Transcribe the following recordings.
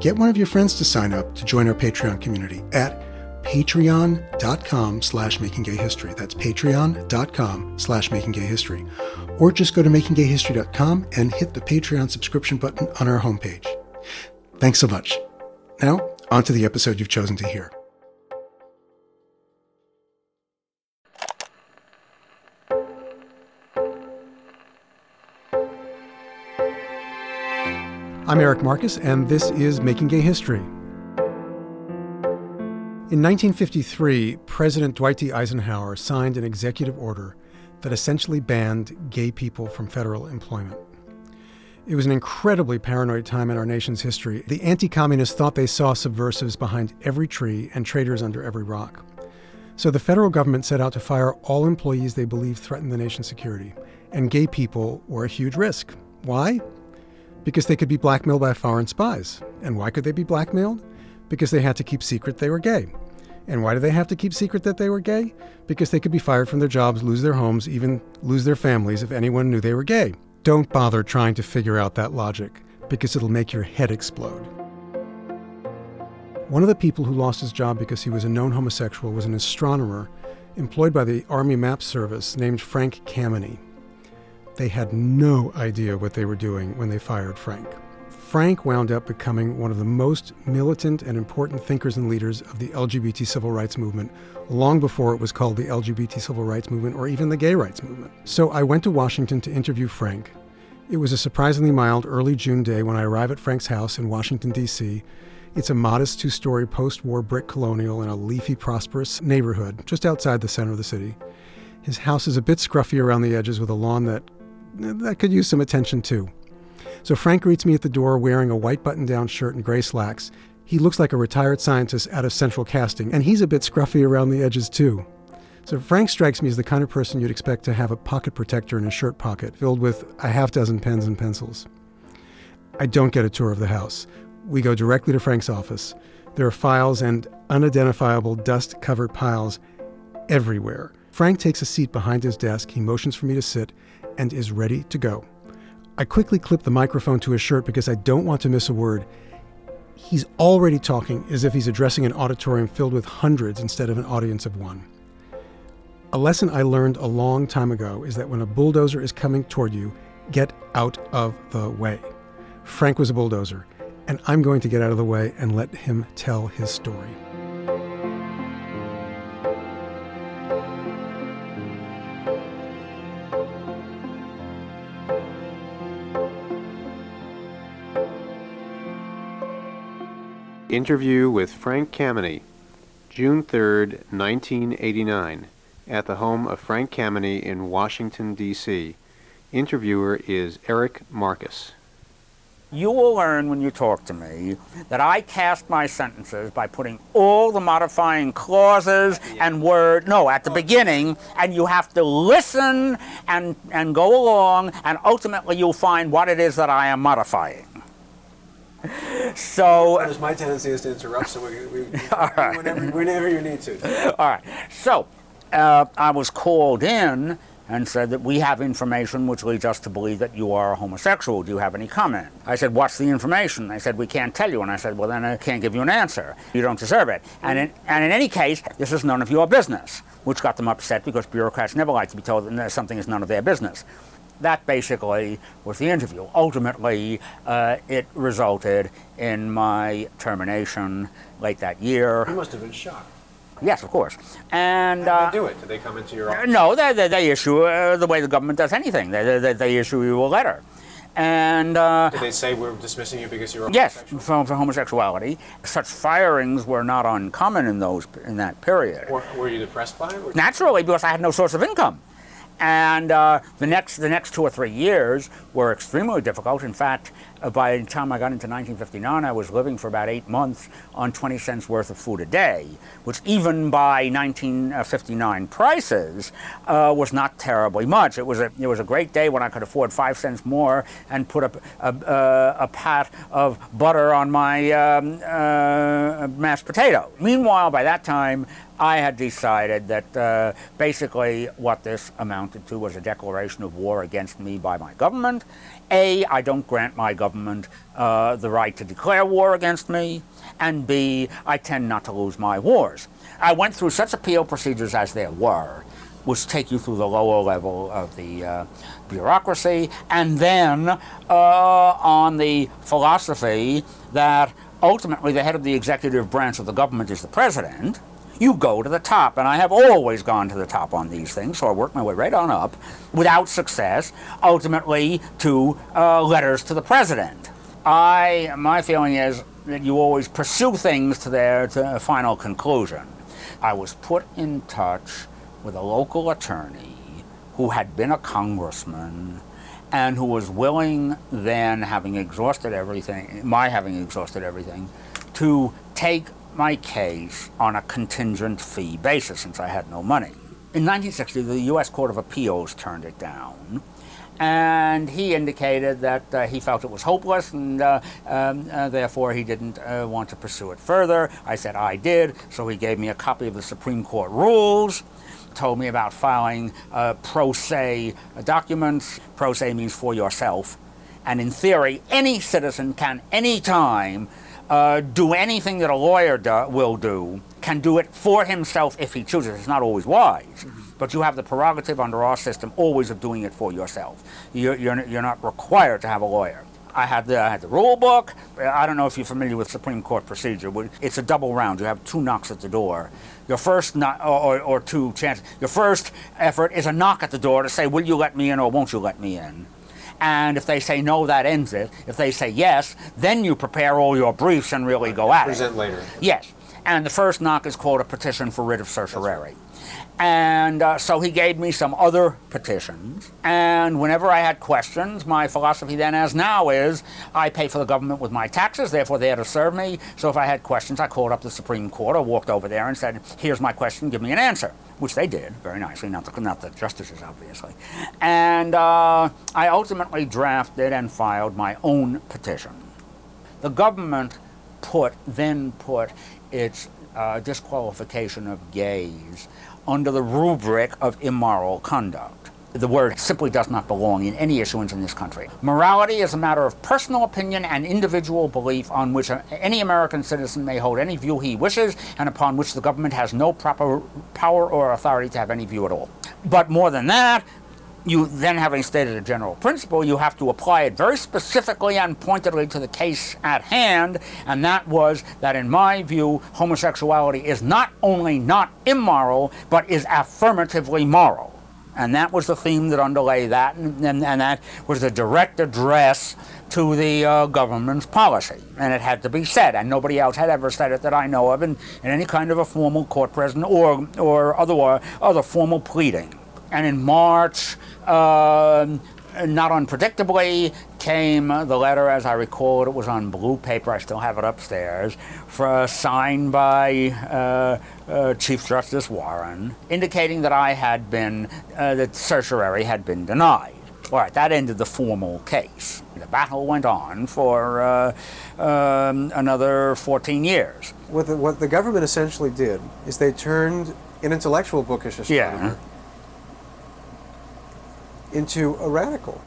get one of your friends to sign up to join our Patreon community at patreon.com slash makinggayhistory. That's patreon.com slash makinggayhistory. Or just go to makinggayhistory.com and hit the Patreon subscription button on our homepage. Thanks so much. Now, on to the episode you've chosen to hear. I'm Eric Marcus, and this is Making Gay History. In 1953, President Dwight D. Eisenhower signed an executive order that essentially banned gay people from federal employment. It was an incredibly paranoid time in our nation's history. The anti communists thought they saw subversives behind every tree and traitors under every rock. So the federal government set out to fire all employees they believed threatened the nation's security. And gay people were a huge risk. Why? Because they could be blackmailed by foreign spies. And why could they be blackmailed? Because they had to keep secret they were gay. And why do they have to keep secret that they were gay? Because they could be fired from their jobs, lose their homes, even lose their families if anyone knew they were gay. Don't bother trying to figure out that logic, because it'll make your head explode. One of the people who lost his job because he was a known homosexual was an astronomer employed by the Army Map Service named Frank Kameny. They had no idea what they were doing when they fired Frank. Frank wound up becoming one of the most militant and important thinkers and leaders of the LGBT civil rights movement long before it was called the LGBT civil rights movement or even the gay rights movement. So I went to Washington to interview Frank. It was a surprisingly mild early June day when I arrive at Frank's house in Washington, D.C. It's a modest two story post war brick colonial in a leafy, prosperous neighborhood just outside the center of the city. His house is a bit scruffy around the edges with a lawn that, that could use some attention too. So Frank greets me at the door wearing a white button down shirt and gray slacks. He looks like a retired scientist out of central casting, and he's a bit scruffy around the edges too. So Frank strikes me as the kind of person you'd expect to have a pocket protector in his shirt pocket filled with a half dozen pens and pencils. I don't get a tour of the house. We go directly to Frank's office. There are files and unidentifiable dust covered piles everywhere. Frank takes a seat behind his desk. He motions for me to sit and is ready to go. I quickly clip the microphone to his shirt because I don't want to miss a word. He's already talking as if he's addressing an auditorium filled with hundreds instead of an audience of one. A lesson I learned a long time ago is that when a bulldozer is coming toward you, get out of the way. Frank was a bulldozer, and I'm going to get out of the way and let him tell his story. Interview with Frank Kameny, June 3, 1989, at the home of Frank Kameny in Washington, D.C. Interviewer is Eric Marcus. You will learn when you talk to me that I cast my sentences by putting all the modifying clauses and word no at the beginning, and you have to listen and and go along, and ultimately you'll find what it is that I am modifying. So, my tendency is to interrupt, so we, we, right. whenever, whenever you need to. all right. So, uh, I was called in and said that we have information which leads us to believe that you are a homosexual. Do you have any comment? I said, What's the information? They said, We can't tell you. And I said, Well, then I can't give you an answer. You don't deserve it. And in, and in any case, this is none of your business, which got them upset because bureaucrats never like to be told that something is none of their business. that basically was the interview. Ultimately, uh, it resulted in my termination late that year. You must have been shocked. Yes, of course. And How uh, did they do it? Did they come into your office? no, they, they, they issue uh, the way the government does anything. They, they, they issue you a letter. And uh, Did they say we're dismissing you because you're yes, for, for homosexuality, such firings were not uncommon in those in that period. Or were you depressed by it? Naturally, because I had no source of income. And uh, the next the next two or three years were extremely difficult. In fact, uh, by the time I got into 1959, I was living for about eight months on 20 cents worth of food a day, which even by 1959 prices uh, was not terribly much. It was a it was a great day when I could afford five cents more and put a a, a, a pat of butter on my um, uh, mashed potato. Meanwhile, by that time, I had decided that uh, basically what this amounted to was a declaration of war against me by my government. A, I don't grant my government uh, the right to declare war against me. And B, I tend not to lose my wars. I went through such appeal procedures as there were, which take you through the lower level of the uh, bureaucracy, and then uh, on the philosophy that ultimately the head of the executive branch of the government is the president you go to the top. And I have always gone to the top on these things, so I worked my way right on up without success, ultimately to uh, letters to the president. I, my feeling is that you always pursue things to their to final conclusion. I was put in touch with a local attorney who had been a congressman and who was willing then, having exhausted everything, my having exhausted everything, to take my case on a contingent fee basis since I had no money. In 1960, the U.S. Court of Appeals turned it down, and he indicated that uh, he felt it was hopeless and uh, um, uh, therefore he didn't uh, want to pursue it further. I said I did, so he gave me a copy of the Supreme Court rules. Told me about filing uh, pro se documents. Pro se means for yourself. And in theory, any citizen can anytime uh, do anything that a lawyer do, will do, can do it for himself if he chooses. It's not always wise, but you have the prerogative under our system always of doing it for yourself. You're, you're, you're not required to have a lawyer. I had the I had the rule book. I don't know if you're familiar with Supreme Court procedure. but It's a double round. You have two knocks at the door. Your first knock, or, or two chances. Your first effort is a knock at the door to say, "Will you let me in or won't you let me in?" And if they say no, that ends it. If they say yes, then you prepare all your briefs and really go at Present it. later. Yes. And the first knock is called a petition for writ of certiorari. And uh, so he gave me some other petitions. And whenever I had questions, my philosophy then, as now, is I pay for the government with my taxes, therefore they're to serve me. So if I had questions, I called up the Supreme Court or walked over there and said, Here's my question, give me an answer. Which they did very nicely, not the, not the justices, obviously. And uh, I ultimately drafted and filed my own petition. The government put then put its uh, disqualification of gays under the rubric of immoral conduct. The word simply does not belong in any issuance in this country. Morality is a matter of personal opinion and individual belief on which any American citizen may hold any view he wishes and upon which the government has no proper power or authority to have any view at all. But more than that, you then having stated a general principle, you have to apply it very specifically and pointedly to the case at hand, and that was that in my view, homosexuality is not only not immoral, but is affirmatively moral. And that was the theme that underlay that, and, and, and that was the direct address to the uh, government's policy. And it had to be said, and nobody else had ever said it that I know of in, in any kind of a formal court present or, or other, other formal pleading. And in March, um, not unpredictably, came the letter, as I recall it, it was on blue paper, I still have it upstairs, for, signed by uh, uh, Chief Justice Warren, indicating that I had been, uh, that certiorari had been denied. All right, that ended the formal case. The battle went on for uh, um, another 14 years. What the, what the government essentially did is they turned an intellectual bookish astronomer Yeah. into a radical.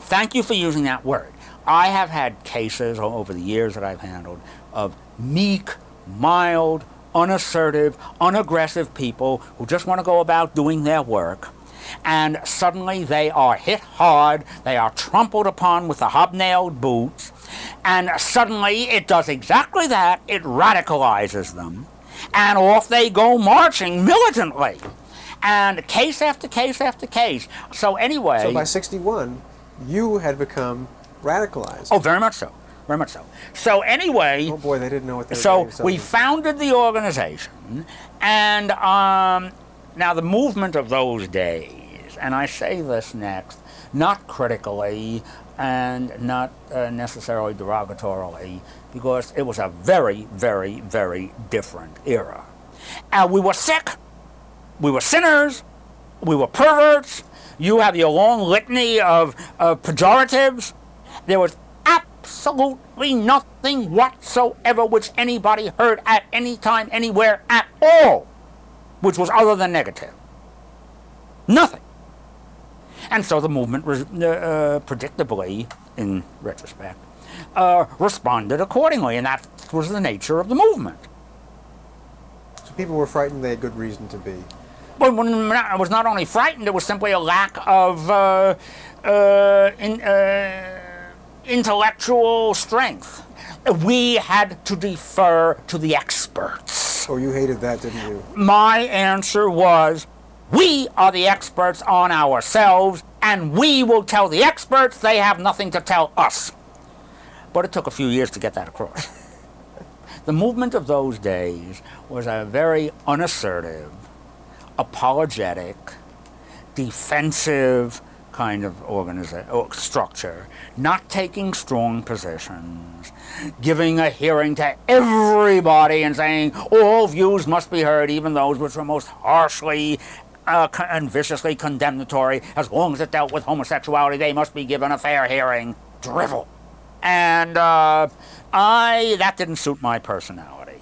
Thank you for using that word. I have had cases over the years that I've handled of meek, mild, unassertive, unaggressive people who just want to go about doing their work. and suddenly they are hit hard, they are trampled upon with the hobnailed boots, and suddenly it does exactly that it radicalizes them, and off they go marching militantly. And case after case after case. So, anyway. So by 61, you had become radicalized. Oh, very much so. Very much so. So, anyway. Oh boy, they didn't know what they were So getting we founded the organization, and um, now the movement of those days, and I say this next, not critically and not uh, necessarily derogatorily, because it was a very, very, very different era. And we were sick, we were sinners, we were perverts. You have your long litany of, of pejoratives. There was absolutely nothing whatsoever which anybody heard at any time, anywhere at all, which was other than negative. Nothing. And so the movement, res- uh, uh, predictably, in retrospect, uh, responded accordingly, and that was the nature of the movement. So people were frightened. They had good reason to be. But when I was not only frightened, it was simply a lack of uh, uh, in, uh, intellectual strength. We had to defer to the experts. Oh, you hated that, didn't you? My answer was we are the experts on ourselves, and we will tell the experts they have nothing to tell us. But it took a few years to get that across. the movement of those days was a very unassertive, apologetic, defensive kind of organiza- structure, not taking strong positions, giving a hearing to everybody and saying all views must be heard, even those which were most harshly uh, and viciously condemnatory. As long as it dealt with homosexuality, they must be given a fair hearing. Drivel. And uh, I that didn't suit my personality.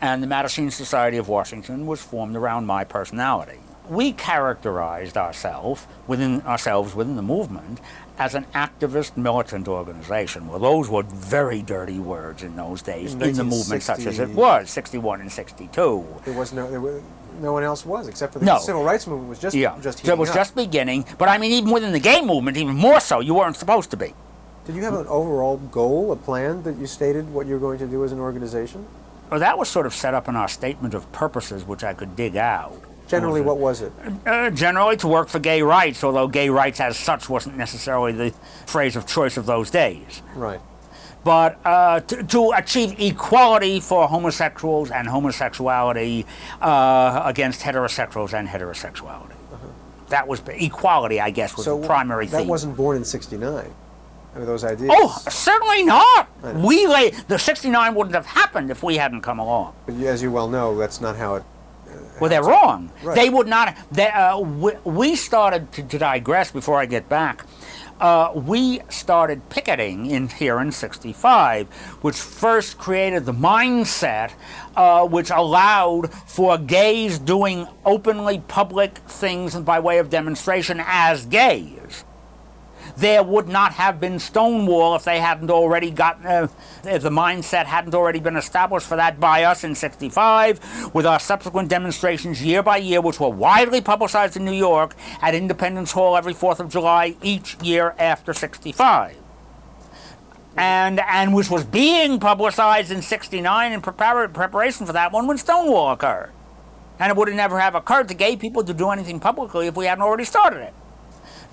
And the Mattachine Society of Washington was formed around my personality. We characterized ourselves within ourselves within the movement as an activist militant organization. Well, those were very dirty words in those days In in the movement such as it was, 61 and 62. There was no, there was, no one else was except for the No. civil rights movement was just Yeah, just so it was up. just beginning. But I mean, even within the gay movement, even more so, you weren't supposed to be. Did you have an overall goal, a plan that you stated what you're going to do as an organization? Well, that was sort of set up in our statement of purposes, which I could dig out. Generally, what was it? Uh, generally, to work for gay rights, although gay rights as such wasn't necessarily the phrase of choice of those days. Right. But uh, to, to achieve equality for homosexuals and homosexuality uh, against heterosexuals and heterosexuality. That was equality, I guess, was Uh-huh. so the primary thing. that theme. wasn't born in '69. I mean, those ideas. Oh, certainly not. We lay the '69 wouldn't have happened if we hadn't come along. But as you well know, that's not how it. Well, they're wrong. Right. They would not. They, uh, we, we started to, to digress before I get back. Uh, we started picketing in here in '65, which first created the mindset uh, which allowed for gays doing openly public things by way of demonstration as gays there would not have been Stonewall if they hadn't already gotten, uh, if the mindset hadn't already been established for that by us in 65, with our subsequent demonstrations year by year, which were widely publicized in New York at Independence Hall every 4th of July each year after 65. And, and which was being publicized in 69 in prepar- preparation for that one when Stonewall occurred. And it would have never have occurred to gay people to do anything publicly if we hadn't already started it.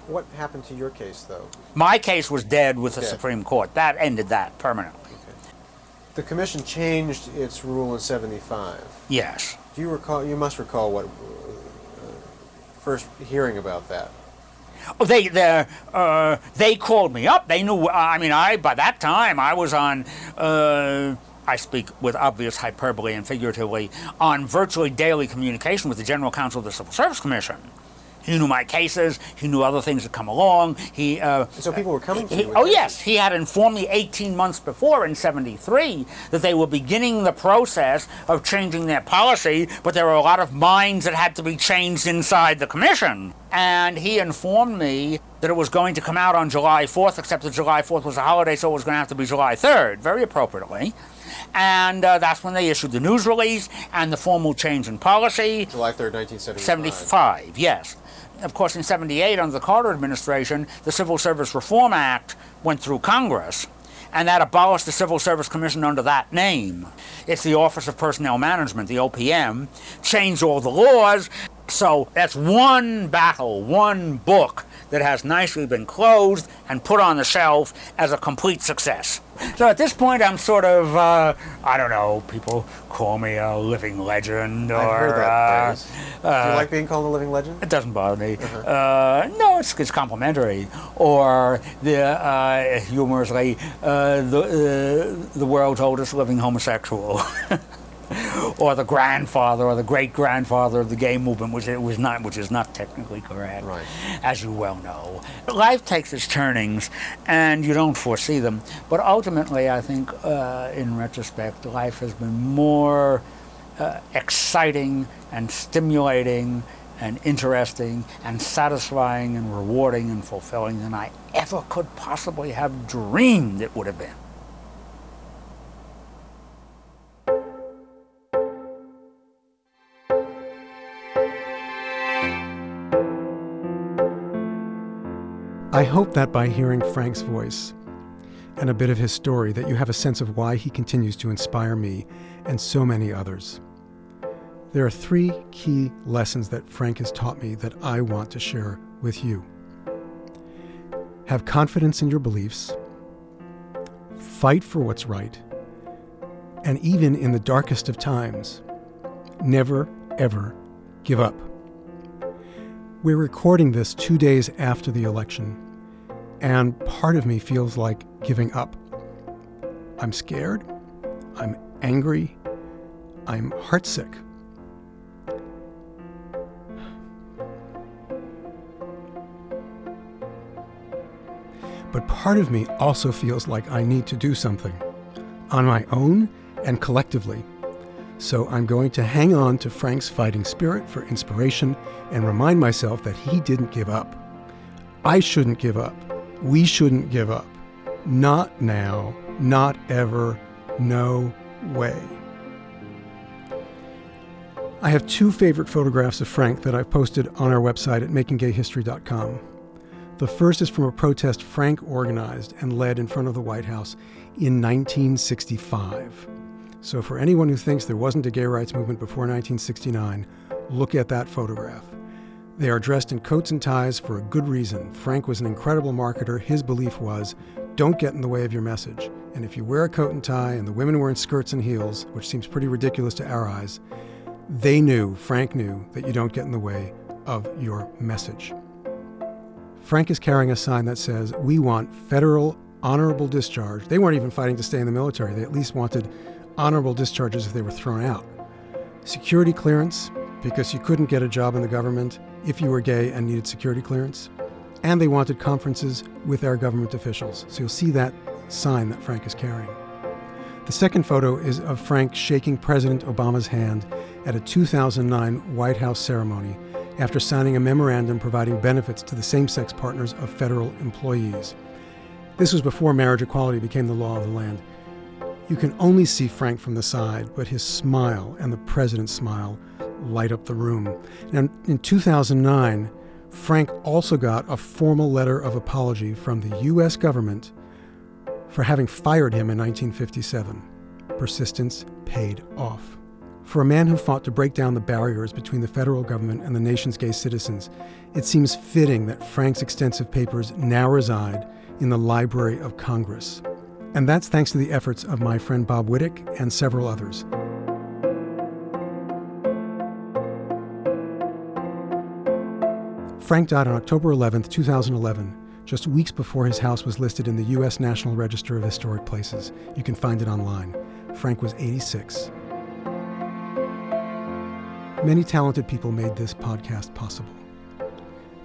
What happened to your case, though? My case was dead with the Dead. Supreme Court. That ended that permanently. The commission changed its rule in '75. Yes. Do you recall? You must recall what uh, first hearing about that. Oh, they they uh, they called me up. They knew. I mean, I by that time I was on. Uh, I speak with obvious hyperbole and figuratively on virtually daily communication with the General Counsel of the Civil Service Commission. He knew my cases. He knew other things that come along. He uh, So people were coming to He- you. oh yes, he had informed me 18 months before in 73 that they were beginning the process of changing their policy, but there were a lot of minds that had to be changed inside the commission. And he informed me that it was going to come out on July 4th, except that July 4th was a holiday, so it was going to have to be July 3rd, very appropriately. And uh, that's when they issued the news release and the formal change in policy. July 3rd, 1975. 75, yes. Of course, in 78, under the Carter administration, the Civil Service Reform Act went through Congress, and that abolished the Civil Service Commission under that name. It's the Office of Personnel Management, the OPM, changed all the laws. So that's one battle, one book that has nicely been closed and put on the shelf as a complete success. So at this point, I'm sort of, uh, I don't know, people call me a living legend or. I've heard that uh, phrase. Do you like being called a living legend? it doesn't bother me. Uh, no, it's, it's complimentary. Or the uh, humorously, uh, the uh, the world's oldest living homosexual. or the grandfather or the great grandfather of the gay movement, which it was not, which is not technically correct, Right. as you well know. Life takes its turnings, and you don't foresee them. But ultimately, I think, uh, in retrospect, life has been more uh, exciting and stimulating and interesting and satisfying and rewarding and fulfilling than I ever could possibly have dreamed it would have been. I hope that by hearing Frank's voice and a bit of his story that you have a sense of why he continues to inspire me and so many others. There are three key lessons that Frank has taught me that I want to share with you. Have confidence in your beliefs, fight for what's right, and even in the darkest of times, never, ever give up. We're recording this two days after the election, and part of me feels like giving up. I'm scared, I'm angry, I'm heartsick. But part of me also feels like I need to do something on my own and collectively. So I'm going to hang on to Frank's fighting spirit for inspiration and remind myself that he didn't give up. I shouldn't give up. We shouldn't give up. Not now, not ever, no way. I have two favorite photographs of Frank that I've posted on our website at makinggayhistory.com. The first is from a protest Frank organized and led in front of the White House in 1965. So, for anyone who thinks there wasn't a gay rights movement before 1969, look at that photograph. They are dressed in coats and ties for a good reason. Frank was an incredible marketer. His belief was don't get in the way of your message. And if you wear a coat and tie and the women were in skirts and heels, which seems pretty ridiculous to our eyes, they knew, Frank knew, that you don't get in the way of your message. Frank is carrying a sign that says, We want federal honorable discharge. They weren't even fighting to stay in the military, they at least wanted honorable discharges if they were thrown out. Security clearance, because you couldn't get a job in the government if you were gay and needed security clearance. And they wanted conferences with our government officials. So you'll see that sign that Frank is carrying. The second photo is of Frank shaking President Obama's hand at a 2009 White House ceremony after signing a memorandum providing benefits to the same sex partners of federal employees. This was before marriage equality became the law of the land. You can only see Frank from the side, but his smile and the president's smile light up the room. And in 2009, Frank also got a formal letter of apology from the U.S. government for having fired him in 1957. Persistence paid off. For a man who fought to break down the barriers between the federal government and the nation's gay citizens, it seems fitting that Frank's extensive papers now reside in the Library of Congress. And that's thanks to the efforts of my friend Bob Witeck and several others. Frank died on October 11, 2011, just weeks before his house was listed in the U.S. National Register of Historic Places. You can find it online. Frank was 86. Many talented people made this podcast possible.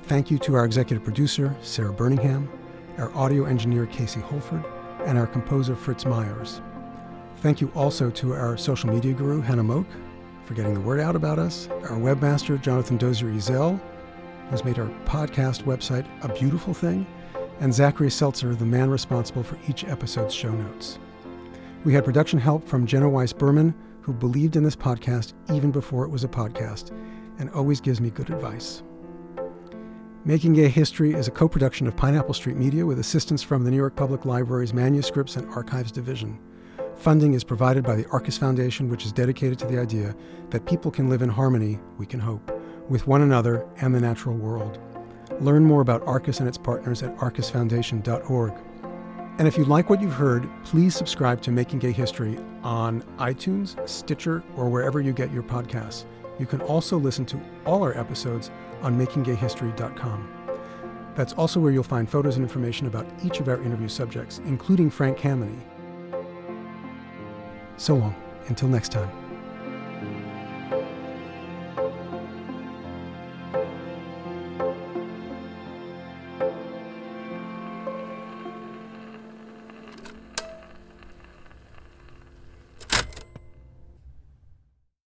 Thank you to our executive producer, Sara Burningham, our audio engineer, Casey Holford, and our composer, Fritz Myers. Thank you also to our social media guru, Hannah Moak, for getting the word out about us, our webmaster, Jonathan Dozier Ezel, who's made our podcast website a beautiful thing, and Zachary Seltzer, the man responsible for each episode's show notes. We had production help from Jenna Weiss Berman, who believed in this podcast even before it was a podcast and always gives me good advice. Making Gay History is a co production of Pineapple Street Media with assistance from the New York Public Library's Manuscripts and Archives Division. Funding is provided by the Arcus Foundation, which is dedicated to the idea that people can live in harmony, we can hope, with one another and the natural world. Learn more about Arcus and its partners at arcusfoundation.org. And if you like what you've heard, please subscribe to Making Gay History on iTunes, Stitcher, or wherever you get your podcasts. You can also listen to all our episodes on makinggayhistory.com. That's also where you'll find photos and information about each of our interview subjects, including Frank Kameny. So long, until next time.